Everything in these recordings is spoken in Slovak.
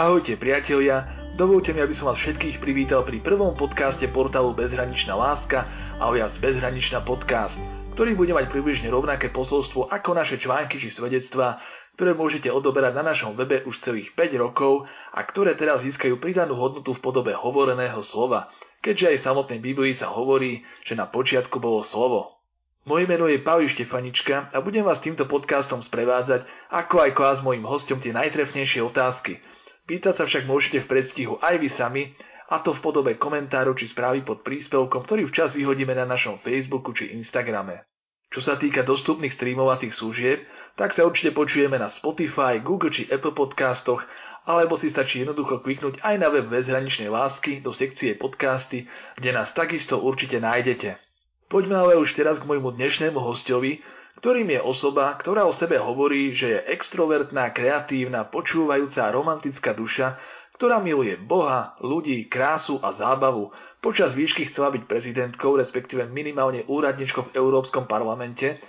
Ahojte priatelia, dovolte mi, aby som vás všetkých privítal pri prvom podcaste portálu Bezhraničná láska alias Bezhraničná podcast, ktorý bude mať približne rovnaké posolstvo ako naše články či svedectvá, ktoré môžete odoberať na našom webe už celých 5 rokov a ktoré teraz získajú pridanú hodnotu v podobe hovoreného slova, keďže aj v samotnej Biblii sa hovorí, že na počiatku bolo slovo. Moje meno je Pali Štefanička a budem vás týmto podcastom sprevádzať, ako aj klás mojim hostom tie najtrefnejšie otázky – Pýtať sa však môžete v predstihu aj vy sami, a to v podobe komentáru či správy pod príspevkom, ktorý včas vyhodíme na našom Facebooku či Instagrame. Čo sa týka dostupných streamovacích služieb, tak sa určite počujeme na Spotify, Google či Apple podcastoch, alebo si stačí jednoducho kliknúť aj na web Bezhraničnej lásky do sekcie podcasty, kde nás takisto určite nájdete. Poďme ale už teraz k môjmu dnešnému hostovi, ktorým je osoba, ktorá o sebe hovorí, že je extrovertná, kreatívna, počúvajúca romantická duša, ktorá miluje Boha, ľudí, krásu a zábavu. Počas výšky chcela byť prezidentkou, respektíve minimálne úradničkou v Európskom parlamente,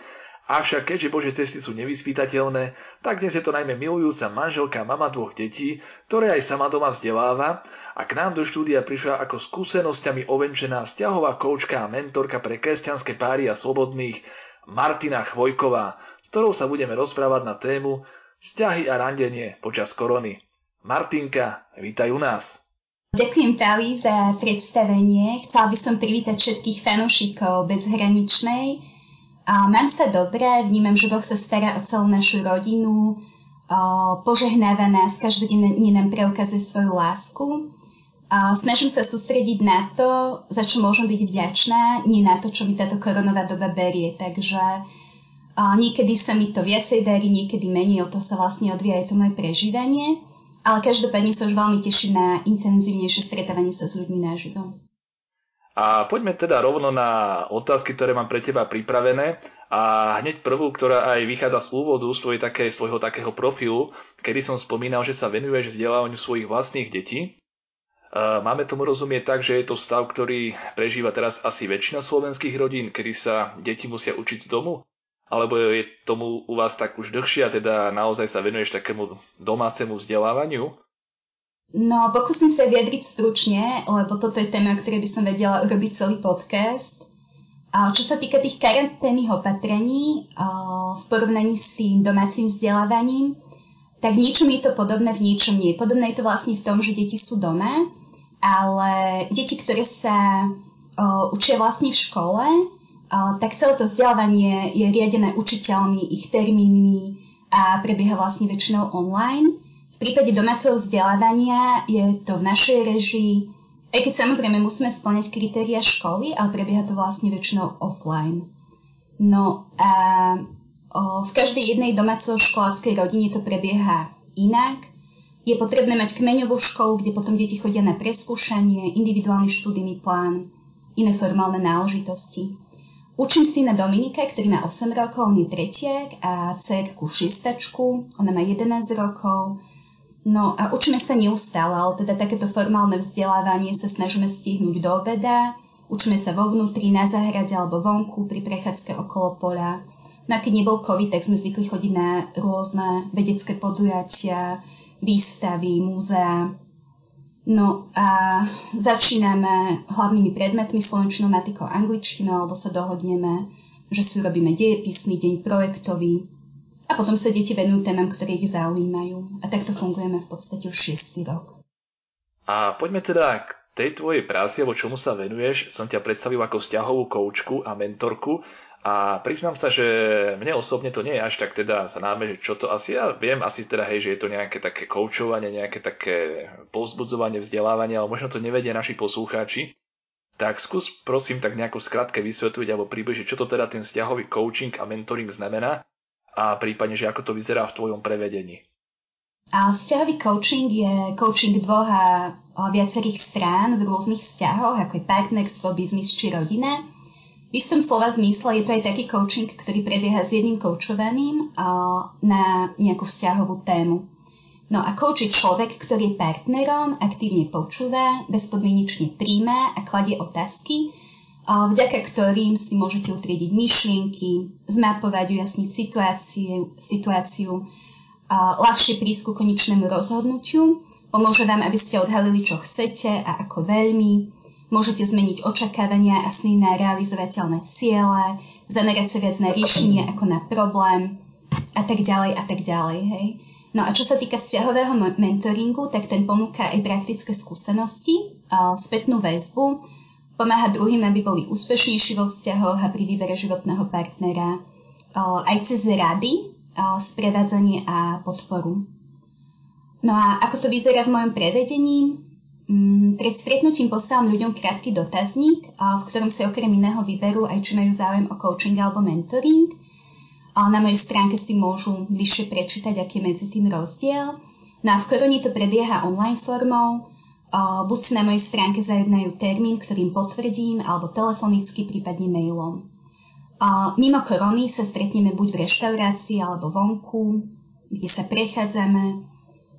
avšak keďže Bože cesty sú nevyspytateľné, tak dnes je to najmä milujúca manželka, mama dvoch detí, ktoré aj sama doma vzdeláva. A k nám do štúdia prišla ako skúsenosťami ovenčená vzťahová koučka a mentorka pre kresťanské páry a slobodných, Martina Chvojková, s ktorou sa budeme rozprávať na tému vzťahy a randenie počas korony. Martinka, vítaj u nás. Ďakujem Pali za predstavenie. Chcela by som privítať všetkých fanúšikov bezhraničnej. A mám sa dobre, vnímam, že Boh sa stará o celú našu rodinu, požehnáva nás, každodenne nám preukazuje svoju lásku snažím sa sústrediť na to, za čo môžem byť vďačná, nie na to, čo mi táto koronová doba berie. Takže a niekedy sa mi to viacej darí, niekedy menej, o to sa vlastne odvíja aj to moje prežívanie. Ale každopádne sa už veľmi teším na intenzívnejšie stretávanie sa s ľuďmi naživo. A poďme teda rovno na otázky, ktoré mám pre teba pripravené. A hneď prvú, ktorá aj vychádza z úvodu z tvojej také, svojho takého profilu, kedy som spomínal, že sa venuješ vzdelávaniu svojich vlastných detí. Máme tomu rozumieť tak, že je to stav, ktorý prežíva teraz asi väčšina slovenských rodín, kedy sa deti musia učiť z domu? Alebo je tomu u vás tak už dlhšie a teda naozaj sa venuješ takému domácemu vzdelávaniu? No, pokúsim sa vyjadriť stručne, lebo toto je téma, o ktorej by som vedela urobiť celý podcast. A čo sa týka tých karanténnych opatrení v porovnaní s tým domácim vzdelávaním, tak v ničom je to podobné, v ničom nie. Podobné je to vlastne v tom, že deti sú doma ale deti, ktoré sa uh, učia vlastne v škole, uh, tak celé to vzdelávanie je riadené učiteľmi, ich termínmi a prebieha vlastne väčšinou online. V prípade domáceho vzdelávania je to v našej režii, aj keď samozrejme musíme splňať kritéria školy, ale prebieha to vlastne väčšinou offline. No a o, v každej jednej domácoškoláckej rodine to prebieha inak. Je potrebné mať kmeňovú školu, kde potom deti chodia na preskúšanie, individuálny študijný plán, iné formálne náležitosti. Učím syna Dominika, ktorý má 8 rokov, on je tretiak a cerku šiestačku, ona má 11 rokov. No a učíme sa neustále, ale teda takéto formálne vzdelávanie sa snažíme stihnúť do obeda, učíme sa vo vnútri, na záhrade alebo vonku, pri prechádzke okolo pola. No a keď nebol COVID, tak sme zvykli chodiť na rôzne vedecké podujatia, výstavy, múzea. No a začíname hlavnými predmetmi slovenčinou, matikou, angličtinou, alebo sa dohodneme, že si robíme dejepisný deň projektový a potom sa deti venujú témam, ktoré ich zaujímajú. A takto fungujeme v podstate už šiestý rok. A poďme teda k tej tvojej práci, alebo čomu sa venuješ. Som ťa predstavil ako vzťahovú koučku a mentorku. A priznám sa, že mne osobne to nie je až tak teda známe, že čo to asi, ja viem asi teda, hej, že je to nejaké také koučovanie, nejaké také povzbudzovanie, vzdelávanie, ale možno to nevedia naši poslucháči. Tak skús prosím tak nejako skratke vysvetliť alebo približiť, čo to teda ten vzťahový coaching a mentoring znamená a prípadne, že ako to vyzerá v tvojom prevedení. A vzťahový coaching je coaching dvoch a viacerých strán v rôznych vzťahoch, ako je partnerstvo, biznis či rodina. V istom slova zmysle je to aj taký coaching, ktorý prebieha s jedným koučovaným na nejakú vzťahovú tému. No a coach je človek, ktorý je partnerom, aktívne počúva, bezpodmienečne príjma a kladie otázky, vďaka ktorým si môžete utriediť myšlienky, zmapovať, ujasniť situáciu, situáciu ľahšie prísť ku konečnému rozhodnutiu, Pomôže vám, aby ste odhalili, čo chcete a ako veľmi. Môžete zmeniť očakávania a sny na realizovateľné ciele, zamerať sa viac na riešenie ako na problém a tak ďalej a tak ďalej. Hej. No a čo sa týka vzťahového mentoringu, tak ten ponúka aj praktické skúsenosti, spätnú väzbu, pomáha druhým, aby boli úspešnejší vo vzťahoch a pri výbere životného partnera, aj cez rady, sprevádzanie a podporu. No a ako to vyzerá v mojom prevedení? Mm, pred stretnutím posielam ľuďom krátky dotazník, v ktorom si okrem iného vyberú aj či majú záujem o coaching alebo mentoring. Na mojej stránke si môžu bližšie prečítať, aký je medzi tým rozdiel. No a v koroni to prebieha online formou, buď si na mojej stránke zajednajú termín, ktorým potvrdím, alebo telefonicky, prípadne mailom. Mimo korony sa stretneme buď v reštaurácii alebo vonku, kde sa prechádzame,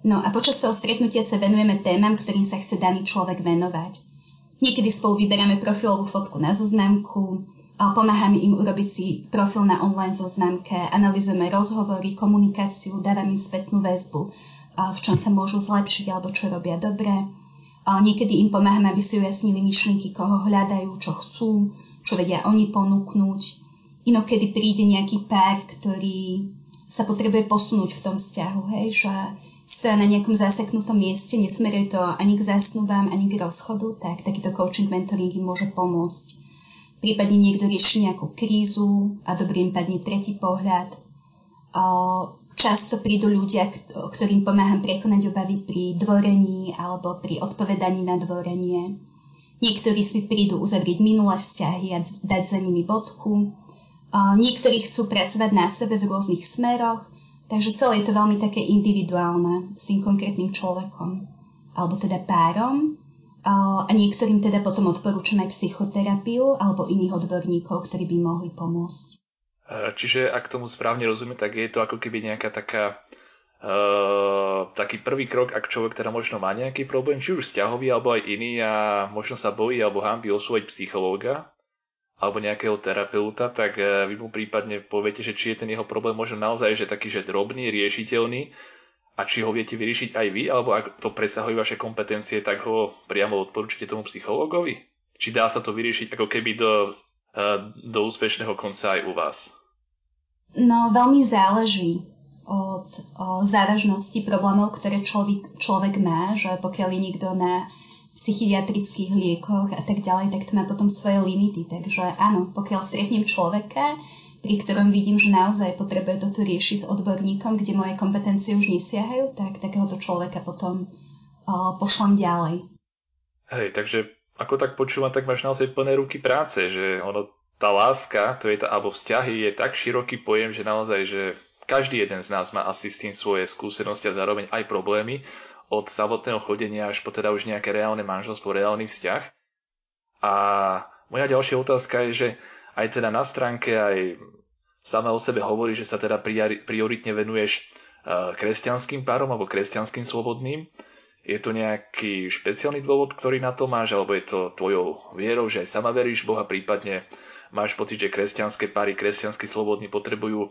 No a počas toho stretnutia sa venujeme témam, ktorým sa chce daný človek venovať. Niekedy spolu vyberáme profilovú fotku na zoznamku, pomáhame im urobiť si profil na online zoznamke, analizujeme rozhovory, komunikáciu, dávame im spätnú väzbu, v čom sa môžu zlepšiť alebo čo robia dobre. Niekedy im pomáhame, aby si ujasnili myšlienky, koho hľadajú, čo chcú, čo vedia oni ponúknuť. Inokedy príde nejaký pár, ktorý sa potrebuje posunúť v tom vzťahu, hej, že stoja na nejakom zaseknutom mieste, nesmeruje to ani k zásnubám, ani k rozchodu, tak takýto coaching mentoring im môže pomôcť. Prípadne niekto rieši nejakú krízu a dobrý im padne tretí pohľad. Často prídu ľudia, ktorým pomáham prekonať obavy pri dvorení alebo pri odpovedaní na dvorenie. Niektorí si prídu uzavrieť minulé vzťahy a dať za nimi bodku. Niektorí chcú pracovať na sebe v rôznych smeroch, Takže celé je to veľmi také individuálne s tým konkrétnym človekom, alebo teda párom. A niektorým teda potom odporúčam aj psychoterapiu alebo iných odborníkov, ktorí by mohli pomôcť. Čiže ak tomu správne rozumiem, tak je to ako keby nejaká taká Uh, taký prvý krok, ak človek teda možno má nejaký problém, či už vzťahový alebo aj iný a možno sa bojí alebo hambi osúvať psychológa, alebo nejakého terapeuta, tak e, vy mu prípadne poviete, že či je ten jeho problém možno naozaj že taký, že drobný, riešiteľný a či ho viete vyriešiť aj vy, alebo ak to presahuje vaše kompetencie, tak ho priamo odporúčite tomu psychológovi? Či dá sa to vyriešiť ako keby do, e, do úspešného konca aj u vás? No, veľmi záleží od o závažnosti problémov, ktoré človek, človek má, že pokiaľ je niekto na psychiatrických liekoch a tak ďalej, tak to má potom svoje limity. Takže áno, pokiaľ stretnem človeka, pri ktorom vidím, že naozaj potrebuje toto riešiť s odborníkom, kde moje kompetencie už nesiahajú, tak takéhoto človeka potom uh, pošlem ďalej. Hej, takže ako tak počúvam, tak máš naozaj plné ruky práce, že ono, tá láska, to je tá, alebo vzťahy je tak široký pojem, že naozaj, že každý jeden z nás má asi s tým svoje skúsenosti a zároveň aj problémy od samotného chodenia až po teda už nejaké reálne manželstvo, reálny vzťah. A moja ďalšia otázka je, že aj teda na stránke aj sama o sebe hovorí, že sa teda prioritne venuješ e, kresťanským párom alebo kresťanským slobodným. Je to nejaký špeciálny dôvod, ktorý na to máš, alebo je to tvojou vierou, že aj sama veríš Boha, prípadne máš pocit, že kresťanské páry, kresťanskí slobodní potrebujú e,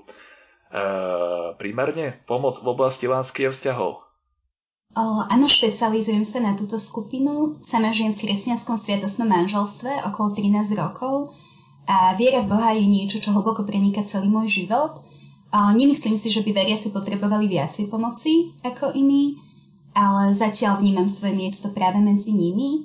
primárne pomoc v oblasti lásky a vzťahov? Áno, špecializujem sa na túto skupinu. Sama žijem v kresťanskom sviatosnom manželstve okolo 13 rokov a viera v Boha je niečo, čo hlboko preniká celý môj život. O, nemyslím si, že by veriaci potrebovali viacej pomoci ako iní, ale zatiaľ vnímam svoje miesto práve medzi nimi.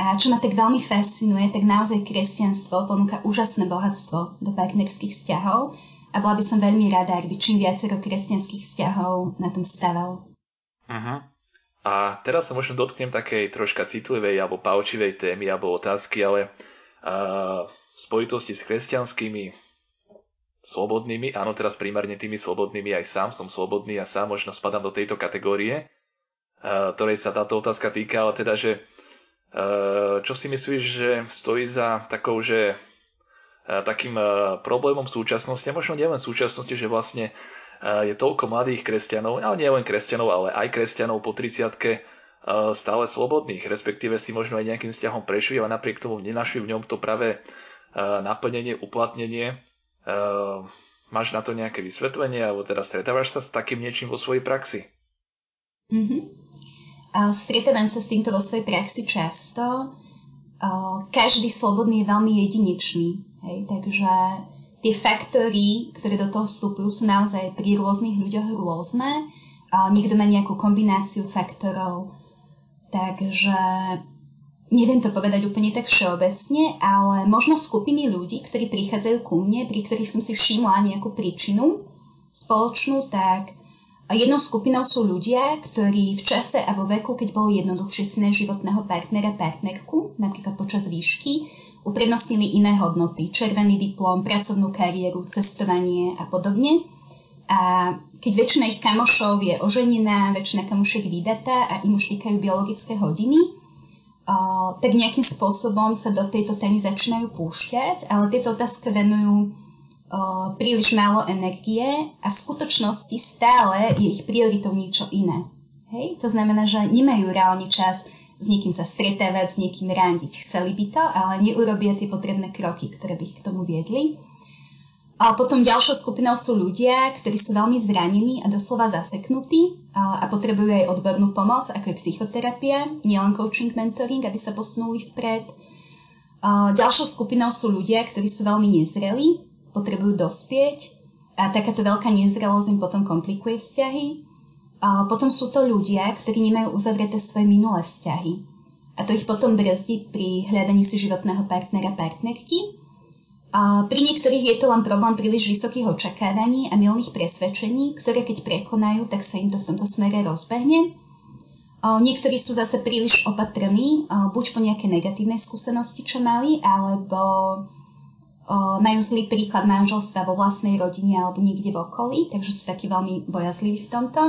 A čo ma tak veľmi fascinuje, tak naozaj kresťanstvo ponúka úžasné bohatstvo do partnerských vzťahov a bola by som veľmi rada, ak by čím viacero kresťanských vzťahov na tom staval. Uh-huh. A teraz sa možno dotknem takej troška citlivej alebo paučivej témy alebo otázky, ale uh, v spojitosti s kresťanskými slobodnými, áno, teraz primárne tými slobodnými, aj sám som slobodný a sám možno spadám do tejto kategórie, uh, ktorej sa táto otázka týka, ale teda, že uh, čo si myslíš, že stojí za takou, že takým problémom súčasnosti, a možno nielen súčasnosti, že vlastne je toľko mladých kresťanov, ale nie len kresťanov, ale aj kresťanov po 30 stále slobodných, respektíve si možno aj nejakým vzťahom prešli, ale napriek tomu nenašli v ňom to pravé naplnenie, uplatnenie. Máš na to nejaké vysvetlenie, alebo teda stretávaš sa s takým niečím vo svojej praxi? Mm-hmm. stretávam sa s týmto vo svojej praxi často. Každý slobodný je veľmi jedinečný. Hej? Takže tie faktory, ktoré do toho vstupujú, sú naozaj pri rôznych ľuďoch rôzne. Niekto má nejakú kombináciu faktorov. Takže neviem to povedať úplne tak všeobecne, ale možno skupiny ľudí, ktorí prichádzajú ku mne, pri ktorých som si všimla nejakú príčinu spoločnú, tak jednou skupinou sú ľudia, ktorí v čase a vo veku, keď bolo jednoduchšie si životného partnera, partnerku, napríklad počas výšky, uprednostnili iné hodnoty, červený diplom, pracovnú kariéru, cestovanie a podobne. A keď väčšina ich kamošov je oženená, väčšina kamošiek vydatá a im už týkajú biologické hodiny, tak nejakým spôsobom sa do tejto témy začínajú púšťať, ale tieto otázky venujú príliš málo energie a v skutočnosti stále je ich prioritou niečo iné. Hej? To znamená, že nemajú reálny čas s niekým sa stretávať, s niekým randiť. Chceli by to, ale neurobia tie potrebné kroky, ktoré by ich k tomu viedli. A potom ďalšou skupinou sú ľudia, ktorí sú veľmi zranení a doslova zaseknutí a potrebujú aj odbornú pomoc, ako je psychoterapia, nielen coaching, mentoring, aby sa posunuli vpred. A ďalšou skupinou sú ľudia, ktorí sú veľmi nezrelí, potrebujú dospieť a takáto veľká nezrelosť im potom komplikuje vzťahy. Potom sú to ľudia, ktorí nemajú uzavreté svoje minulé vzťahy. A to ich potom brzdí pri hľadaní si životného partnera, partnerky a pri niektorých je to len problém príliš vysokých očakávaní a milných presvedčení, ktoré keď prekonajú, tak sa im to v tomto smere rozbehne. Niektorí sú zase príliš opatrní, buď po nejaké negatívnej skúsenosti, čo mali, alebo majú zlý príklad manželstva vo vlastnej rodine alebo niekde v okolí, takže sú takí veľmi bojazliví v tomto.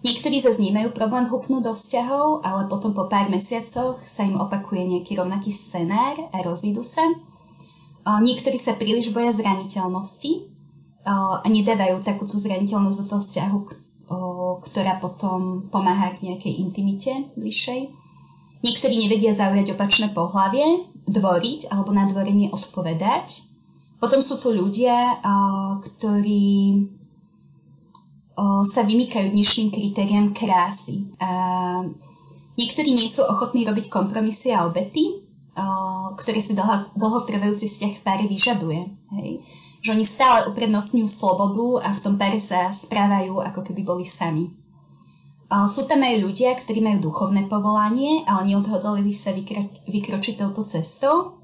Niektorí zase nemajú problém vhupnúť do vzťahov, ale potom po pár mesiacoch sa im opakuje nejaký rovnaký scenár a rozídu sa. Niektorí sa príliš boja zraniteľnosti a nedávajú takúto zraniteľnosť do toho vzťahu, ktorá potom pomáha k nejakej intimite bližšej. Niektorí nevedia zaujať opačné pohlavie, dvoriť alebo na dvorenie odpovedať. Potom sú tu ľudia, ktorí sa vymýkajú dnešným kritériám krásy. niektorí nie sú ochotní robiť kompromisy a obety, ktorý si dlho, dlhotrvajúci vzťah v páre vyžaduje. Hej? Že oni stále uprednostňujú slobodu a v tom páre sa správajú, ako keby boli sami. Sú tam aj ľudia, ktorí majú duchovné povolanie, ale neodhodlali sa vykro- vykročiť touto cestou.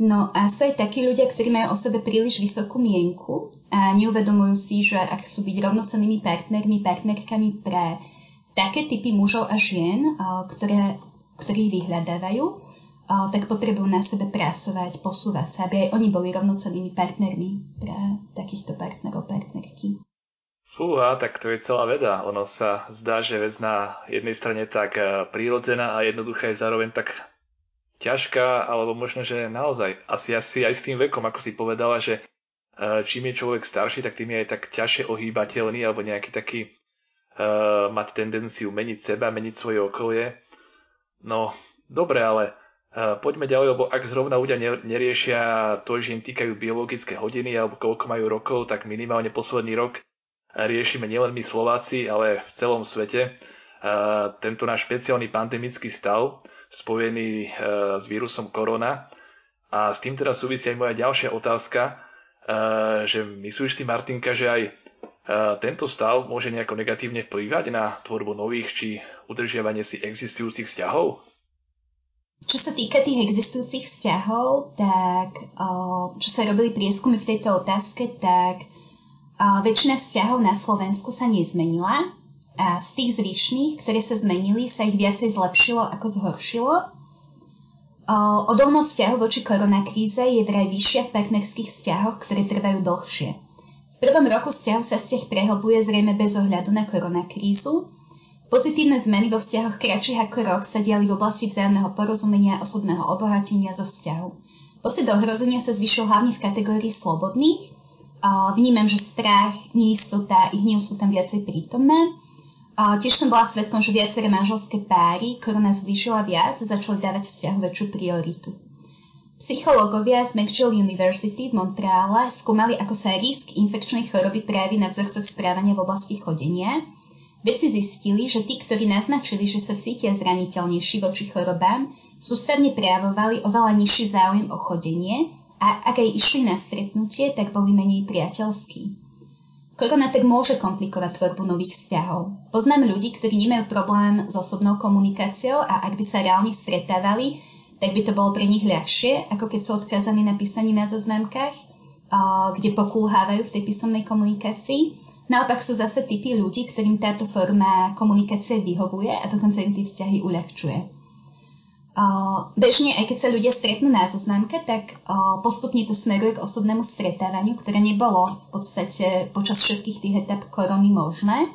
No a sú aj takí ľudia, ktorí majú o sebe príliš vysokú mienku a neuvedomujú si, že ak chcú byť rovnocennými partnermi, partnerkami pre také typy mužov a žien, ktoré, ktorých vyhľadávajú, tak potrebujú na sebe pracovať, posúvať sa, aby aj oni boli rovnocennými partnermi pre takýchto partnerov, partnerky. Fúha, tak to je celá veda. Ono sa zdá, že vec na jednej strane tak e, prírodzená a jednoduchá je zároveň tak ťažká, alebo možno, že naozaj asi, asi aj s tým vekom, ako si povedala, že čím je človek starší, tak tým je aj tak ťažšie ohýbateľný alebo nejaký taký uh, mať tendenciu meniť seba, meniť svoje okolie. No, dobre, ale Poďme ďalej, lebo ak zrovna ľudia neriešia to, že im týkajú biologické hodiny alebo koľko majú rokov, tak minimálne posledný rok riešime nielen my Slováci, ale v celom svete tento náš špeciálny pandemický stav spojený e, s vírusom korona. A s tým teda súvisí aj moja ďalšia otázka, že myslíš si, Martinka, že aj e, tento stav môže nejako negatívne vplývať na tvorbu nových či udržiavanie si existujúcich vzťahov? Čo sa týka tých existujúcich vzťahov, tak čo sa robili prieskumy v tejto otázke, tak väčšina vzťahov na Slovensku sa nezmenila a z tých zvyšných, ktoré sa zmenili, sa ich viacej zlepšilo ako zhoršilo. Odolnosť vzťahov voči koronakríze je vraj vyššia v partnerských vzťahoch, ktoré trvajú dlhšie. V prvom roku vzťahu sa vzťah prehlbuje zrejme bez ohľadu na koronakrízu, Pozitívne zmeny vo vzťahoch kratších ako rok sa diali v oblasti vzájomného porozumenia, osobného obohatenia zo vzťahu. Pocit ohrozenia sa zvyšil hlavne v kategórii slobodných. Vnímam, že strach, neistota, ich hnev sú tam viacej prítomné. Tiež som bola svetkom, že viaceré manželské páry, korona zblížila viac, začali dávať vzťahu väčšiu prioritu. Psychológovia z McGill University v Montreale skúmali, ako sa risk infekčnej choroby prejaví na vzorcoch správania v oblasti chodenia Vedci zistili, že tí, ktorí naznačili, že sa cítia zraniteľnejší voči chorobám, sústavne prejavovali oveľa nižší záujem o chodenie a ak aj išli na stretnutie, tak boli menej priateľskí. Korona tak môže komplikovať tvorbu nových vzťahov. Poznám ľudí, ktorí nemajú problém s osobnou komunikáciou a ak by sa reálne stretávali, tak by to bolo pre nich ľahšie, ako keď sú odkázaní na písanie na zoznamkách, kde pokulhávajú v tej písomnej komunikácii. Naopak sú zase typy ľudí, ktorým táto forma komunikácie vyhovuje a dokonca im tie vzťahy uľahčuje. Bežne, aj keď sa ľudia stretnú na zoznamke, tak postupne to smeruje k osobnému stretávaniu, ktoré nebolo v podstate počas všetkých tých etap korony možné.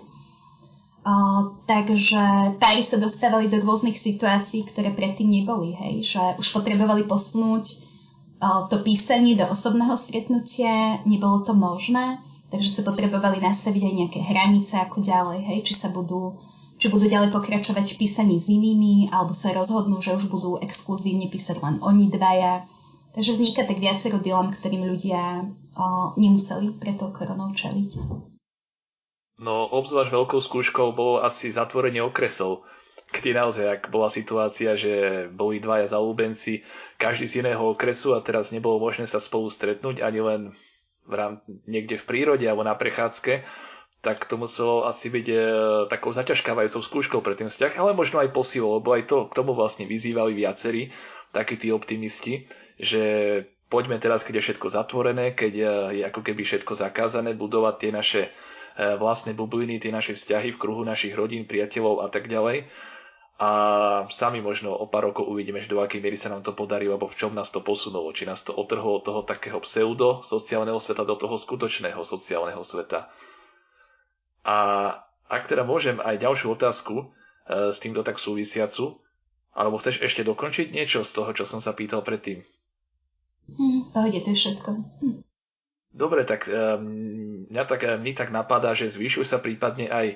Takže páry sa dostávali do rôznych situácií, ktoré predtým neboli, hej, že už potrebovali posunúť uh, to písanie do osobného stretnutia, nebolo to možné takže sa potrebovali nastaviť aj nejaké hranice ako ďalej, hej, či sa budú či budú ďalej pokračovať v písaní s inými, alebo sa rozhodnú, že už budú exkluzívne písať len oni dvaja. Takže vzniká tak viacero dilem, ktorým ľudia o, nemuseli preto koronou čeliť. No, obzvlášť veľkou skúškou bolo asi zatvorenie okresov, kedy naozaj, ak bola situácia, že boli dvaja zalúbenci, každý z iného okresu a teraz nebolo možné sa spolu stretnúť ani len v rám, niekde v prírode alebo na prechádzke, tak to muselo asi byť e, takou zaťažkávajúcou skúškou pre ten vzťah, ale možno aj posilou, lebo aj to k tomu vlastne vyzývali viacerí, takí tí optimisti, že poďme teraz, keď je všetko zatvorené, keď e, je ako keby všetko zakázané, budovať tie naše e, vlastné bubliny, tie naše vzťahy v kruhu našich rodín, priateľov a tak ďalej a sami možno o pár rokov uvidíme, že do akej miery sa nám to podarí, alebo v čom nás to posunulo. Či nás to otrhlo od toho takého pseudo sociálneho sveta do toho skutočného sociálneho sveta. A ak teda môžem aj ďalšiu otázku e, s týmto tak súvisiacu, alebo chceš ešte dokončiť niečo z toho, čo som sa pýtal predtým? Hm, pohode, to je všetko. Hm. Dobre, tak um, mňa tak, mi tak napadá, že zvýšujú sa prípadne aj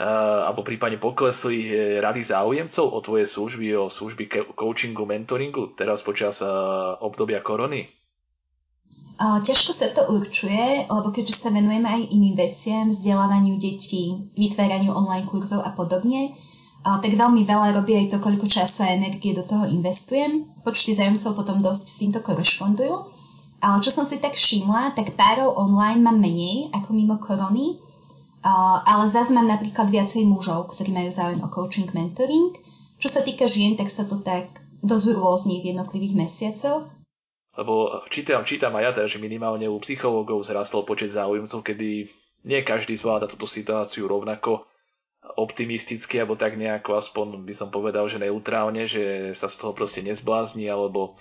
alebo prípadne poklesli eh, rady záujemcov o tvoje služby, o služby coachingu, mentoringu teraz počas obdobia korony? Ťažko sa to určuje, lebo keďže sa venujeme aj iným veciam, vzdelávaniu detí, vytváraniu online kurzov a podobne, tak veľmi veľa robí aj to, koľko času a energie do toho investujem. Počty zájomcov potom dosť s týmto korešpondujú. Ale čo som si tak všimla, tak párov online mám menej ako mimo korony, ale zase mám napríklad viacej mužov, ktorí majú záujem o coaching, mentoring. Čo sa týka žien, tak sa to tak dosť rôzni v jednotlivých mesiacoch. Lebo čítam, čítam aj ja teda, že minimálne u psychológov zrastol počet záujemcov, kedy nie každý zvláda túto situáciu rovnako optimisticky, alebo tak nejako aspoň by som povedal, že neutrálne, že sa z toho proste nezblázni, alebo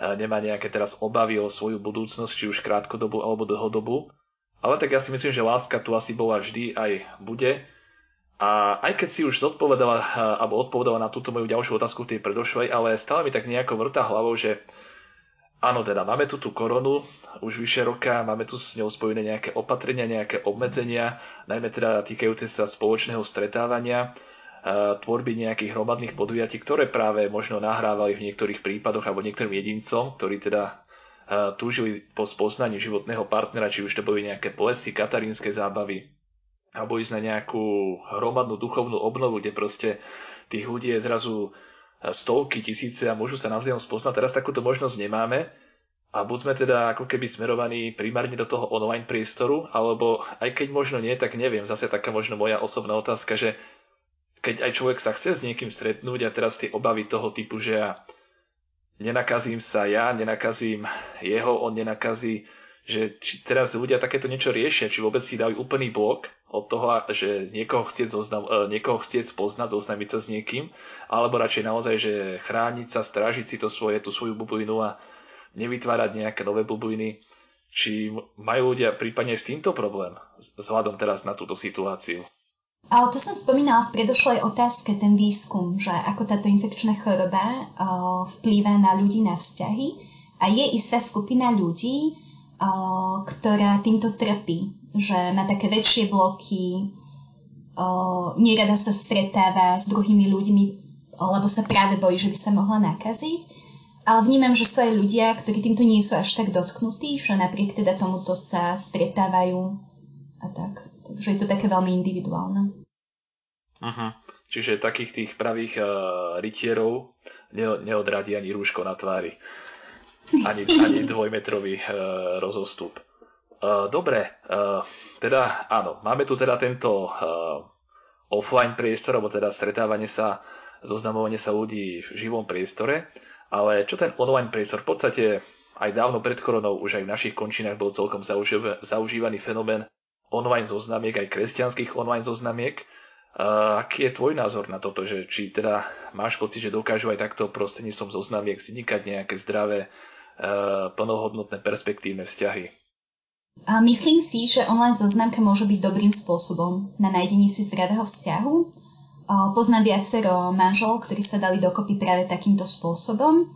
nemá nejaké teraz obavy o svoju budúcnosť, či už krátkodobú alebo dlhodobú. Ale tak ja si myslím, že láska tu asi bola vždy aj bude. A aj keď si už zodpovedala, alebo odpovedala na túto moju ďalšiu otázku v tej predošlej, ale stále mi tak nejako vrta hlavou, že áno, teda máme tu tú koronu už vyše roka, máme tu s ňou spojené nejaké opatrenia, nejaké obmedzenia, najmä teda týkajúce sa spoločného stretávania, tvorby nejakých hromadných podujatí, ktoré práve možno nahrávali v niektorých prípadoch alebo niektorým jedincom, ktorí teda túžili po spoznaní životného partnera, či už to boli nejaké plesy, katarínske zábavy, alebo ísť na nejakú hromadnú duchovnú obnovu, kde proste tých ľudí je zrazu stovky, tisíce a môžu sa navzájom spoznať. Teraz takúto možnosť nemáme a buď sme teda ako keby smerovaní primárne do toho online priestoru, alebo aj keď možno nie, tak neviem, zase taká možno moja osobná otázka, že keď aj človek sa chce s niekým stretnúť a teraz tie obavy toho typu, že ja nenakazím sa ja, nenakazím jeho, on nenakazí, že či teraz ľudia takéto niečo riešia, či vôbec si dajú úplný blok od toho, že niekoho chcieť, zoznam, e, niekoho chcieť spoznať, zoznamiť sa s niekým, alebo radšej naozaj, že chrániť sa, strážiť si to svoje, tú svoju bublinu a nevytvárať nejaké nové bubliny, či majú ľudia prípadne s týmto problém, vzhľadom teraz na túto situáciu. Ale to som spomínala v predošlej otázke, ten výskum, že ako táto infekčná choroba uh, vplýva na ľudí, na vzťahy. A je istá skupina ľudí, uh, ktorá týmto trpí, že má také väčšie bloky, uh, nerada sa stretáva s druhými ľuďmi, lebo sa práve bojí, že by sa mohla nakaziť. Ale vnímam, že sú aj ľudia, ktorí týmto nie sú až tak dotknutí, že napriek teda tomuto sa stretávajú a tak. Takže je to také veľmi individuálne. Uh-huh. Čiže takých tých pravých uh, rytierov ne- neodradí ani rúško na tvári. Ani, ani dvojmetrový uh, rozostup. Uh, dobre, uh, teda áno, máme tu teda tento uh, offline priestor, alebo teda stretávanie sa, zoznamovanie sa ľudí v živom priestore, ale čo ten online priestor? V podstate aj dávno pred koronou, už aj v našich končinách bol celkom zaužívaný fenomén online zoznamiek, aj kresťanských online zoznamiek. Uh, aký je tvoj názor na toto, že či teda máš pocit, že dokážu aj takto prostredníctvom zoznamiek vznikať nejaké zdravé, uh, plnohodnotné perspektívne vzťahy? A myslím si, že online zoznamka môže byť dobrým spôsobom na nájdenie si zdravého vzťahu. Poznám viacero manželov, ktorí sa dali dokopy práve takýmto spôsobom.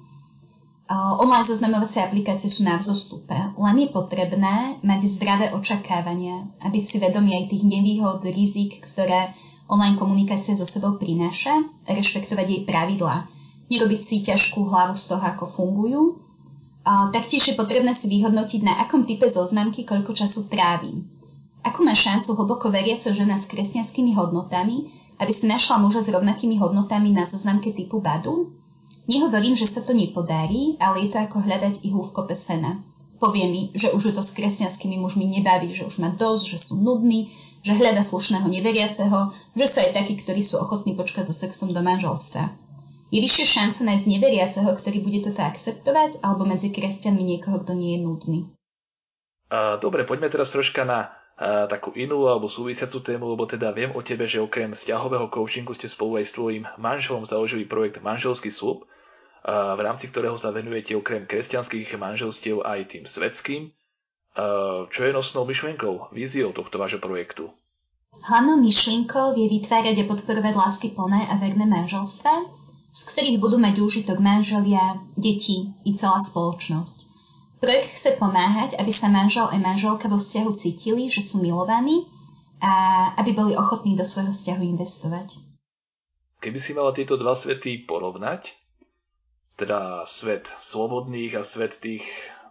Online zoznamovacie aplikácie sú na vzostupe, len je potrebné mať zdravé očakávania a byť si vedomí aj tých nevýhod, rizik, ktoré online komunikácia so sebou prináša, rešpektovať jej pravidlá, nerobiť si ťažkú hlavu z toho, ako fungujú. Taktiež je potrebné si vyhodnotiť, na akom type zoznamky koľko času trávim. Ako má šancu hlboko veriaca žena s kresťanskými hodnotami, aby si našla muža s rovnakými hodnotami na zoznamke typu Badu? Nehovorím, že sa to nepodarí, ale je to ako hľadať ihlu v kope sena. Povie mi, že už to s kresťanskými mužmi nebaví, že už má dosť, že sú nudní, že hľada slušného neveriaceho, že sú aj takí, ktorí sú ochotní počkať so sexom do manželstva. Je vyššia šanca nájsť neveriaceho, ktorý bude toto akceptovať, alebo medzi kresťanmi niekoho, kto nie je nudný. Dobre, poďme teraz troška na takú inú alebo súvisiacu tému, lebo teda viem o tebe, že okrem vzťahového coachingu ste spolu aj s tvojím manželom založili projekt Manželský slub, v rámci ktorého sa venujete okrem kresťanských manželstiev aj tým svetským. Čo je nosnou myšlienkou, víziou tohto vášho projektu? Hlavnou myšlienkou je vytvárať a podporovať lásky plné a verné manželstva, z ktorých budú mať úžitok manželia, deti i celá spoločnosť. Projekt chce pomáhať, aby sa manžel a manželka vo vzťahu cítili, že sú milovaní a aby boli ochotní do svojho vzťahu investovať. Keby si mala tieto dva svety porovnať, teda svet slobodných a svet tých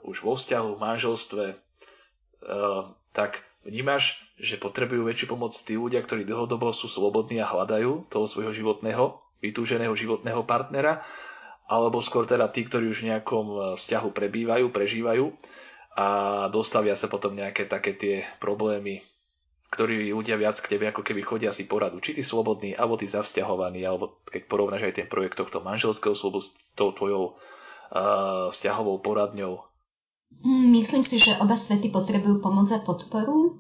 už vo vzťahu, v manželstve, uh, tak vnímaš, že potrebujú väčšiu pomoc tí ľudia, ktorí dlhodobo sú slobodní a hľadajú toho svojho životného, vytúženého životného partnera, alebo skôr teda tí, ktorí už v nejakom e, vzťahu prebývajú, prežívajú a dostavia sa potom nejaké také tie problémy ktorí ľudia viac k tebe ako keby chodia si poradu. Či ty slobodný, alebo ty zavzťahovaný, alebo keď porovnáš aj ten projekt tohto manželského slobu s tou tvojou uh, vzťahovou poradňou. Hm, myslím si, že oba svety potrebujú pomoc a podporu.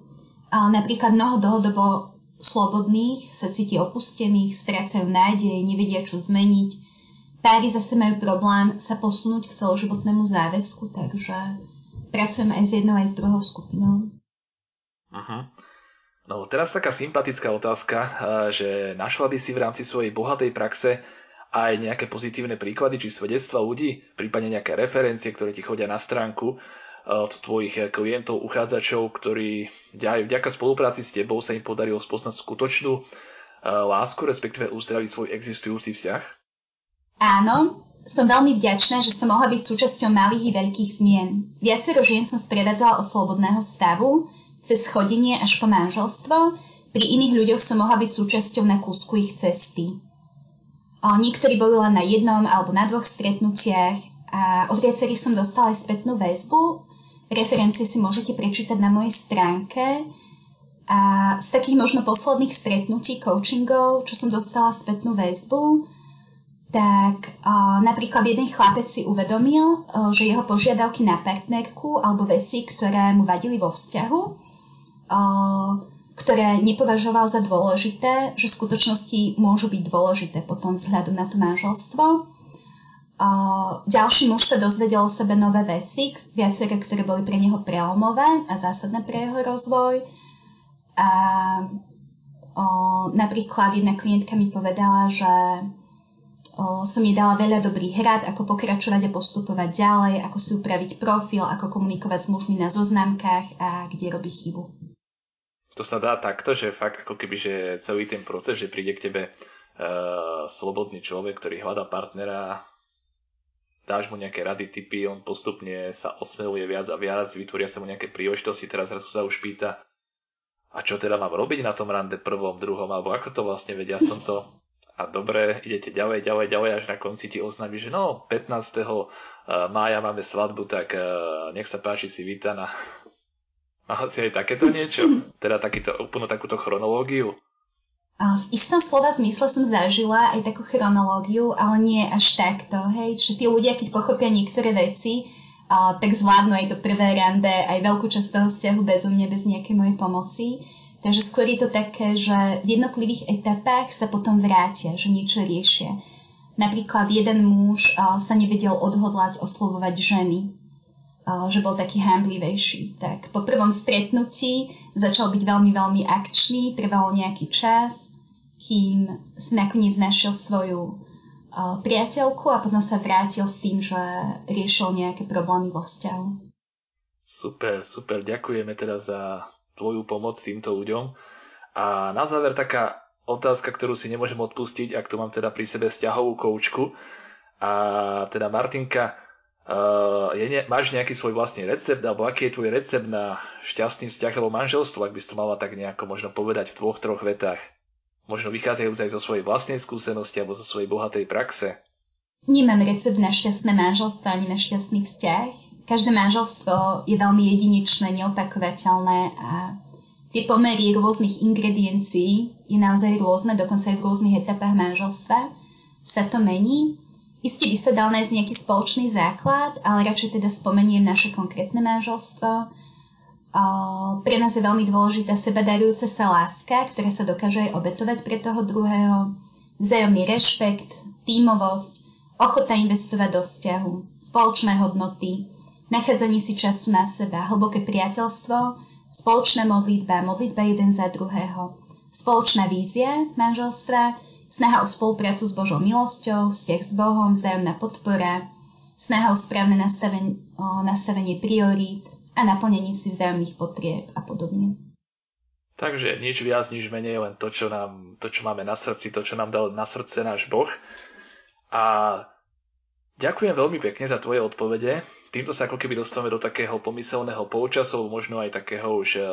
A napríklad mnoho dlhodobo slobodných sa cíti opustených, strácajú nádej, nevedia čo zmeniť. Páry zase majú problém sa posunúť k celoživotnému záväzku, takže pracujeme aj s jednou, aj s druhou skupinou. Uh-huh. No teraz taká sympatická otázka, že našla by si v rámci svojej bohatej praxe aj nejaké pozitívne príklady či svedectva ľudí, prípadne nejaké referencie, ktoré ti chodia na stránku od tvojich klientov, uchádzačov, ktorí aj vďaka spolupráci s tebou sa im podarilo spoznať skutočnú lásku, respektíve uzdraviť svoj existujúci vzťah? Áno, som veľmi vďačná, že som mohla byť súčasťou malých i veľkých zmien. Viacero žien som sprevádzala od slobodného stavu, cez chodenie až po manželstvo, pri iných ľuďoch som mohla byť súčasťou na kúsku ich cesty. Niektorí boli len na jednom alebo na dvoch stretnutiach a od viacerých som dostala aj spätnú väzbu. Referencie si môžete prečítať na mojej stránke. A z takých možno posledných stretnutí, coachingov, čo som dostala spätnú väzbu, tak uh, napríklad jeden chlapec si uvedomil, uh, že jeho požiadavky na partnerku alebo veci, ktoré mu vadili vo vzťahu, ktoré nepovažoval za dôležité, že v skutočnosti môžu byť dôležité potom vzhľadom na to manželstvo. Ďalší muž sa dozvedel o sebe nové veci, viaceré, ktoré boli pre neho prelomové a zásadné pre jeho rozvoj. A o, napríklad jedna klientka mi povedala, že o, som jej dala veľa dobrých rad, ako pokračovať a postupovať ďalej, ako si upraviť profil, ako komunikovať s mužmi na zoznamkách a kde robí chybu to sa dá takto, že fakt ako keby, že celý ten proces, že príde k tebe uh, slobodný človek, ktorý hľadá partnera, dáš mu nejaké rady, typy, on postupne sa osmeluje viac a viac, vytvoria sa mu nejaké príležitosti, teraz zrazu sa už pýta, a čo teda mám robiť na tom rande prvom, druhom, alebo ako to vlastne vedia som to a dobre, idete ďalej, ďalej, ďalej, až na konci ti oznámi, že no, 15. Eh, mája máme svadbu, tak eh, nech sa páči si vítaná. Mala si aj takéto niečo? Teda takýto, úplne takúto chronológiu? V istom slova zmysle som zažila aj takú chronológiu, ale nie až takto, hej. Čiže tí ľudia, keď pochopia niektoré veci, tak zvládnu aj to prvé rande, aj veľkú časť toho vzťahu bez mňa, bez nejakej mojej pomoci. Takže skôr je to také, že v jednotlivých etapách sa potom vrátia, že niečo riešia. Napríklad jeden muž sa nevedel odhodlať oslovovať ženy, že bol taký hamblivejší. Tak po prvom stretnutí začal byť veľmi, veľmi akčný, trvalo nejaký čas, kým si nakoniec našiel svoju priateľku a potom sa vrátil s tým, že riešil nejaké problémy vo vzťahu. Super, super, ďakujeme teda za tvoju pomoc týmto ľuďom. A na záver taká otázka, ktorú si nemôžem odpustiť, ak tu mám teda pri sebe vzťahovú koučku. A teda Martinka, uh, je ne, máš nejaký svoj vlastný recept, alebo aký je tvoj recept na šťastný vzťah alebo manželstvo, ak by si to mala tak nejako možno povedať v dvoch, troch vetách? Možno vychádzajúc aj zo svojej vlastnej skúsenosti alebo zo svojej bohatej praxe. Nemám recept na šťastné manželstvo ani na šťastný vzťah každé manželstvo je veľmi jedinečné, neopakovateľné a tie pomery rôznych ingrediencií je naozaj rôzne, dokonca aj v rôznych etapách manželstva sa to mení. Isté by sa dal nájsť nejaký spoločný základ, ale radšej teda spomeniem naše konkrétne manželstvo. Pre nás je veľmi dôležitá sebadarujúca sa láska, ktorá sa dokáže aj obetovať pre toho druhého, vzájomný rešpekt, tímovosť, ochota investovať do vzťahu, spoločné hodnoty, nachádzanie si času na seba, hlboké priateľstvo, spoločná modlitba, modlitba jeden za druhého, spoločná vízia manželstva, snaha o spoluprácu s Božou milosťou, vzťah s Bohom, vzájomná podpora, snaha o správne nastavenie, o nastavenie priorít a naplnenie si vzájomných potrieb a podobne. Takže nič viac, nič menej, len to, čo, nám, to, čo máme na srdci, to, čo nám dal na srdce náš Boh. A ďakujem veľmi pekne za tvoje odpovede týmto sa ako keby dostávame do takého pomyselného polčasu, možno aj takého už uh,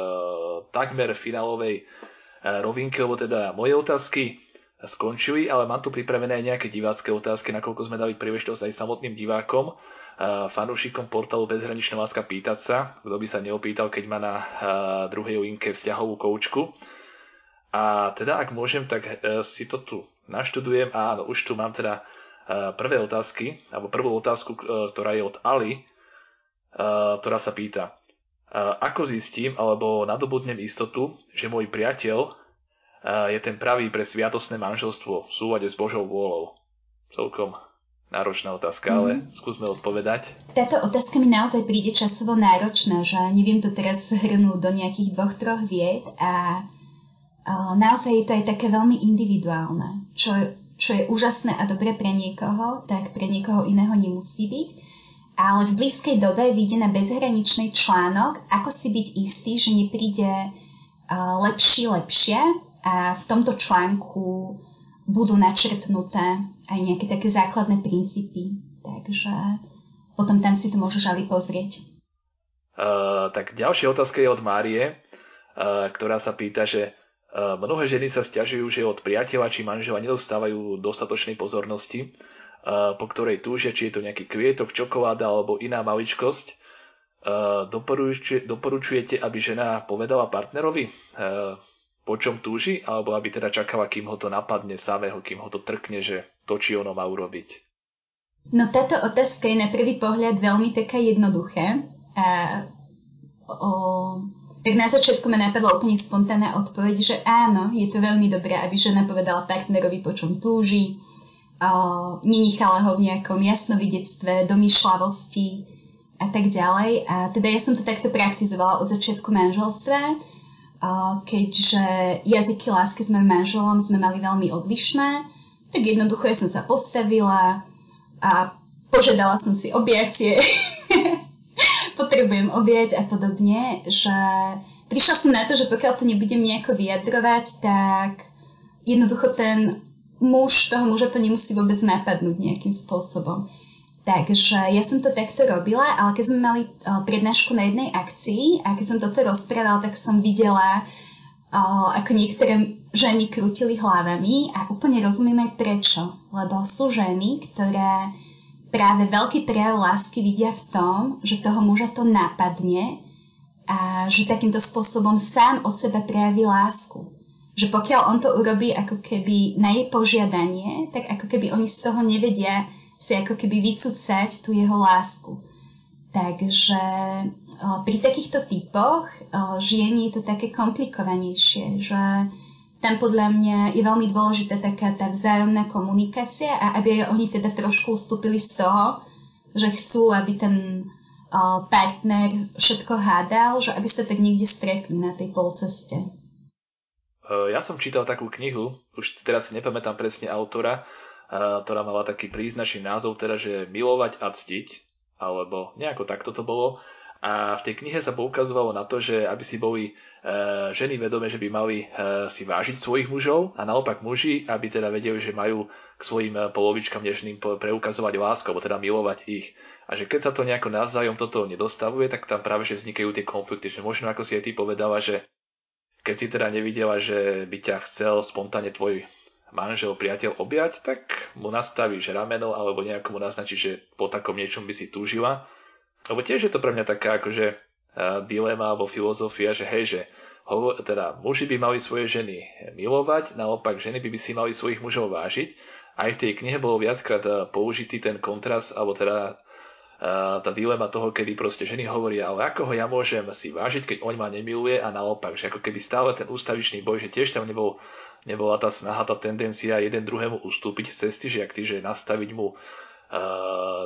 takmer finálovej uh, rovinky, lebo teda moje otázky skončili, ale mám tu pripravené aj nejaké divácké otázky, nakoľko sme dali príležitosť aj samotným divákom, fanúšikom portálu Bezhraničná láska pýtať sa, kto by sa neopýtal, keď má na uh, druhej linke vzťahovú koučku. A teda, ak môžem, tak uh, si to tu naštudujem. Áno, už tu mám teda Eh, prvé otázky, alebo prvú otázku, eh, ktorá je od Ali, ktorá sa pýta, ako zistím alebo nadobudnem istotu, že môj priateľ je ten pravý pre sviatosné manželstvo v súlade s Božou vôľou. Celkom náročná otázka, ale mm. skúsme odpovedať. Táto otázka mi naozaj príde časovo náročná, že neviem to teraz zhrnúť do nejakých dvoch, troch vied a, naozaj je to aj také veľmi individuálne, čo čo je úžasné a dobré pre niekoho, tak pre niekoho iného nemusí byť. Ale v blízkej dobe vyjde na bezhraničný článok, ako si byť istý, že nepríde lepší lepšie a v tomto článku budú načrtnuté aj nejaké také základné princípy. Takže potom tam si to môžeš ali pozrieť. Uh, tak ďalšia otázka je od Márie, uh, ktorá sa pýta, že Mnohé ženy sa stiažujú, že od priateľa či manžela nedostávajú dostatočnej pozornosti, po ktorej túžia, či je to nejaký kvietok, čokoláda alebo iná maličkosť. Doporučujete, aby žena povedala partnerovi, po čom túži, alebo aby teda čakala, kým ho to napadne samého, kým ho to trkne, že to, či ono má urobiť? No táto otázka je na prvý pohľad veľmi taká jednoduchá. A, o, tak na začiatku ma napadla úplne spontánna odpoveď, že áno, je to veľmi dobré, aby žena povedala partnerovi, po čom túži, uh, nenechala ho v nejakom jasnovidectve, domýšľavosti a tak ďalej. A teda ja som to takto praktizovala od začiatku manželstva, keďže jazyky lásky s mojim manželom sme mali veľmi odlišné, tak jednoducho ja som sa postavila a požiadala som si objatie potrebujem objať a podobne, že prišla som na to, že pokiaľ to nebudem nejako vyjadrovať, tak jednoducho ten muž, toho muža to nemusí vôbec napadnúť nejakým spôsobom. Takže ja som to takto robila, ale keď sme mali prednášku na jednej akcii a keď som toto rozprávala, tak som videla ako niektoré ženy krútili hlavami a úplne rozumiem aj prečo. Lebo sú ženy, ktoré práve veľký prejav lásky vidia v tom, že toho muža to napadne a že takýmto spôsobom sám od seba prejaví lásku. Že pokiaľ on to urobí ako keby na jej požiadanie, tak ako keby oni z toho nevedia si ako keby vycúcať tú jeho lásku. Takže pri takýchto typoch žien je to také komplikovanejšie, že tam podľa mňa je veľmi dôležitá taká tá vzájomná komunikácia a aby oni teda trošku ustúpili z toho, že chcú, aby ten partner všetko hádal, že aby sa tak niekde stretli na tej polceste. Ja som čítal takú knihu, už teraz si nepamätám presne autora, ktorá mala taký príznačný názov, teda, že milovať a ctiť, alebo nejako takto to bolo. A v tej knihe sa poukazovalo na to, že aby si boli e, ženy vedomé, že by mali e, si vážiť svojich mužov a naopak muži, aby teda vedeli, že majú k svojim e, polovičkám dnešným preukazovať lásku, alebo teda milovať ich. A že keď sa to nejako navzájom toto nedostavuje, tak tam práve že vznikajú tie konflikty. Že možno ako si aj ty povedala, že keď si teda nevidela, že by ťa chcel spontánne tvoj manžel, priateľ objať, tak mu nastavíš rameno alebo nejako mu naznačíš, že po takom niečom by si túžila lebo tiež je to pre mňa taká akože dilema alebo filozofia, že hej, že teda muži by mali svoje ženy milovať, naopak ženy by, by si mali svojich mužov vážiť. Aj v tej knihe bol viackrát použitý ten kontrast, alebo teda tá dilema toho, kedy proste ženy hovoria, ale ako ho ja môžem si vážiť, keď on ma nemiluje a naopak, že ako keby stále ten ústavičný boj, že tiež tam nebol, nebola tá snaha, tá tendencia jeden druhému ustúpiť z cesty, že ak že nastaviť mu uh,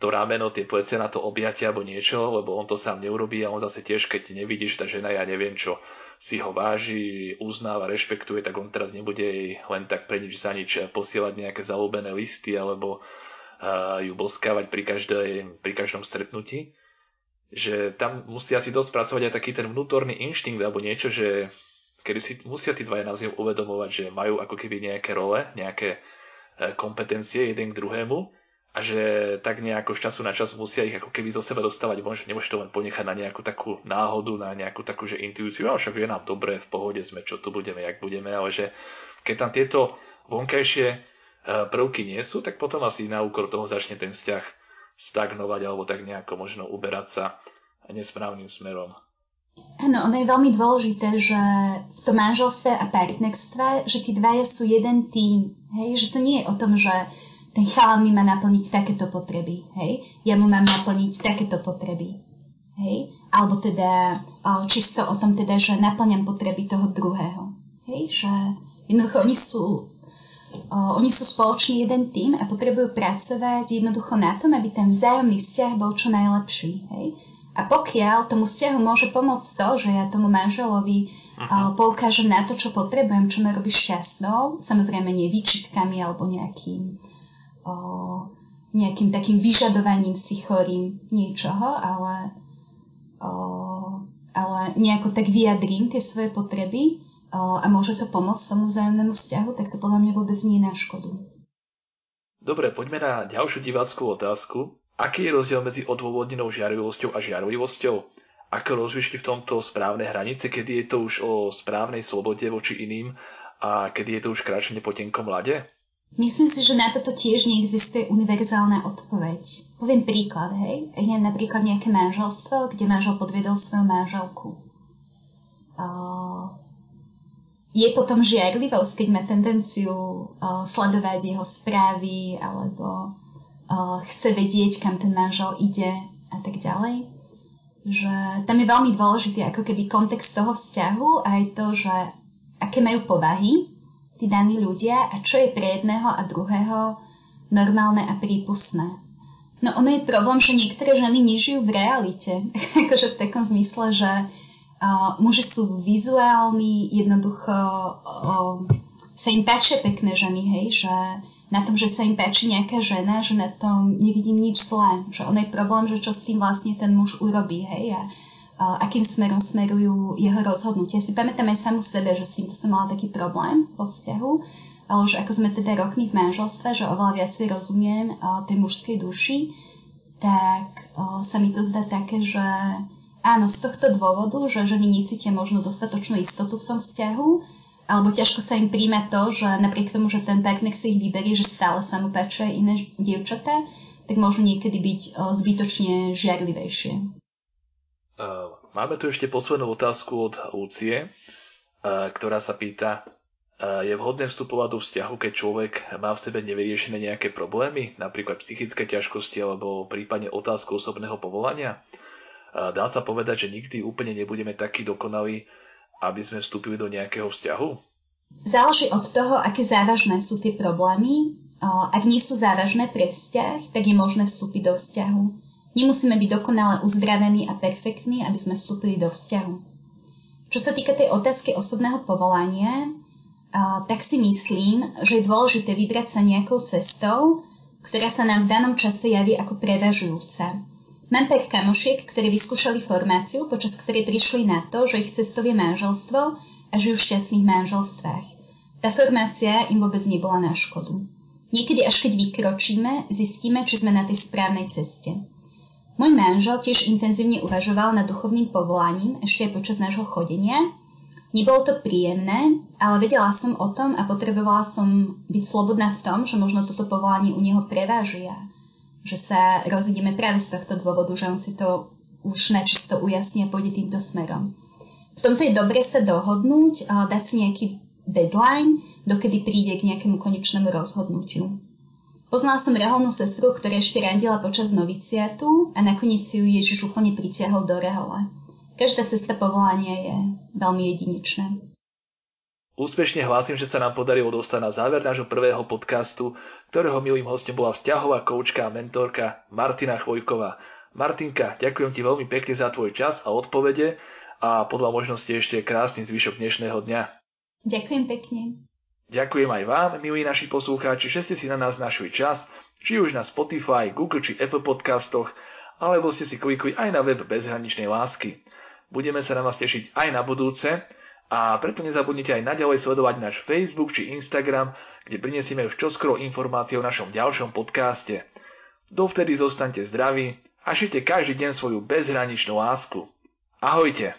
to rameno, tie plecia na to objatie alebo niečo, lebo on to sám neurobí a on zase tiež, keď nevidí, že tá žena, ja neviem čo, si ho váži, uznáva, rešpektuje, tak on teraz nebude jej len tak pre nič za nič posielať nejaké zalúbené listy alebo uh, ju boskávať pri, každej, pri každom stretnutí. Že tam musia si dosť pracovať aj taký ten vnútorný inštinkt alebo niečo, že kedy si musia tí dvaja navzájom uvedomovať, že majú ako keby nejaké role, nejaké kompetencie jeden k druhému a že tak nejako z času na čas musia ich ako keby zo seba dostávať von, že nemôže to len ponechať na nejakú takú náhodu, na nejakú takú, že intuíciu, a však je nám dobre, v pohode sme, čo tu budeme, jak budeme, ale že keď tam tieto vonkajšie e, prvky nie sú, tak potom asi na úkor toho začne ten vzťah stagnovať alebo tak nejako možno uberať sa nesprávnym smerom. Áno, ono je veľmi dôležité, že v tom manželstve a partnerstve, že tí dvaja sú jeden tým. Hej? Že to nie je o tom, že ten chalan mi má naplniť takéto potreby, hej, ja mu mám naplniť takéto potreby, hej, alebo teda čisto o tom teda, že naplňam potreby toho druhého, hej, že jednoducho oni sú oni sú spoločný jeden tým a potrebujú pracovať jednoducho na tom, aby ten vzájomný vzťah bol čo najlepší, hej. A pokiaľ tomu vzťahu môže pomôcť to, že ja tomu manželovi uh-huh. poukážem na to, čo potrebujem, čo ma robí šťastnou, samozrejme nie výčitkami alebo nejakým o, nejakým takým vyžadovaním si chorým niečoho, ale, o, ale nejako tak vyjadrím tie svoje potreby a môže to pomôcť tomu vzájomnému vzťahu, tak to podľa mňa vôbec nie je na škodu. Dobre, poďme na ďalšiu diváckú otázku. Aký je rozdiel medzi odôvodnenou žiarlivosťou a žiarlivosťou? Ako rozlišili v tomto správne hranice, kedy je to už o správnej slobode voči iným a kedy je to už kráčanie po tenkom lade? Myslím si, že na toto tiež neexistuje univerzálna odpoveď. Poviem príklad, hej. Je napríklad nejaké manželstvo, kde manžel podviedol svoju manželku. Uh, je potom žiarlivosť, keď má tendenciu uh, sledovať jeho správy alebo uh, chce vedieť, kam ten manžel ide a tak ďalej. Že tam je veľmi dôležitý ako keby kontext toho vzťahu aj to, že aké majú povahy tí daní ľudia a čo je pre jedného a druhého normálne a prípustné. No ono je problém, že niektoré ženy nežijú v realite. akože v takom zmysle, že muži sú vizuálni, jednoducho uh, sa im páčia pekné ženy, hej, že na tom, že sa im páči nejaká žena, že na tom nevidím nič zlé. Že ono je problém, že čo s tým vlastne ten muž urobí, hej. A akým smerom smerujú jeho rozhodnutia. Si pamätám aj samu sebe, že s týmto som mala taký problém vo vzťahu, ale už ako sme teda rokmi v manželstve, že oveľa viacej rozumiem tej mužskej duši, tak sa mi to zdá také, že áno, z tohto dôvodu, že ženy necítia možno dostatočnú istotu v tom vzťahu, alebo ťažko sa im príjme to, že napriek tomu, že ten partner si ich vyberie, že stále sa mu páčia iné dievčatá, tak môžu niekedy byť zbytočne žiarlivejšie. Máme tu ešte poslednú otázku od Lucie, ktorá sa pýta, je vhodné vstupovať do vzťahu, keď človek má v sebe nevyriešené nejaké problémy, napríklad psychické ťažkosti alebo prípadne otázku osobného povolania? Dá sa povedať, že nikdy úplne nebudeme takí dokonalí, aby sme vstúpili do nejakého vzťahu? Záleží od toho, aké závažné sú tie problémy. Ak nie sú závažné pre vzťah, tak je možné vstúpiť do vzťahu. Nemusíme byť dokonale uzdravení a perfektní, aby sme vstúpili do vzťahu. Čo sa týka tej otázky osobného povolania, tak si myslím, že je dôležité vybrať sa nejakou cestou, ktorá sa nám v danom čase javí ako prevažujúca. Mám pár kamošiek, ktorí vyskúšali formáciu, počas ktorej prišli na to, že ich cestou je manželstvo a žijú v šťastných manželstvách. Tá formácia im vôbec nebola na škodu. Niekedy až keď vykročíme, zistíme, či sme na tej správnej ceste. Môj manžel tiež intenzívne uvažoval nad duchovným povolaním ešte aj počas nášho chodenia Nebolo to príjemné, ale vedela som o tom a potrebovala som byť slobodná v tom, že možno toto povolanie u neho prevážia. Že sa rozídeme práve z tohto dôvodu, že on si to už načisto ujasní a pôjde týmto smerom. V tomto je dobre sa dohodnúť, dať si nejaký deadline, dokedy príde k nejakému konečnému rozhodnutiu. Poznala som reholnú sestru, ktorá ešte randila počas noviciatu a nakoniec si ju Ježiš úplne pritiahol do rehole. Každá cesta povolania je veľmi jedinečná. Úspešne hlásim, že sa nám podarilo dostať na záver nášho prvého podcastu, ktorého milým hostom bola vzťahová koučka a mentorka Martina Chvojková. Martinka, ďakujem ti veľmi pekne za tvoj čas a odpovede a podľa možnosti ešte krásny zvyšok dnešného dňa. Ďakujem pekne. Ďakujem aj vám, milí naši poslucháči, že ste si na nás našli čas, či už na Spotify, Google či Apple podcastoch, alebo ste si klikli aj na web Bezhraničnej lásky. Budeme sa na vás tešiť aj na budúce a preto nezabudnite aj naďalej sledovať náš Facebook či Instagram, kde prinesieme už čoskoro informácie o našom ďalšom podcaste. Dovtedy zostaňte zdraví a šite každý deň svoju bezhraničnú lásku. Ahojte!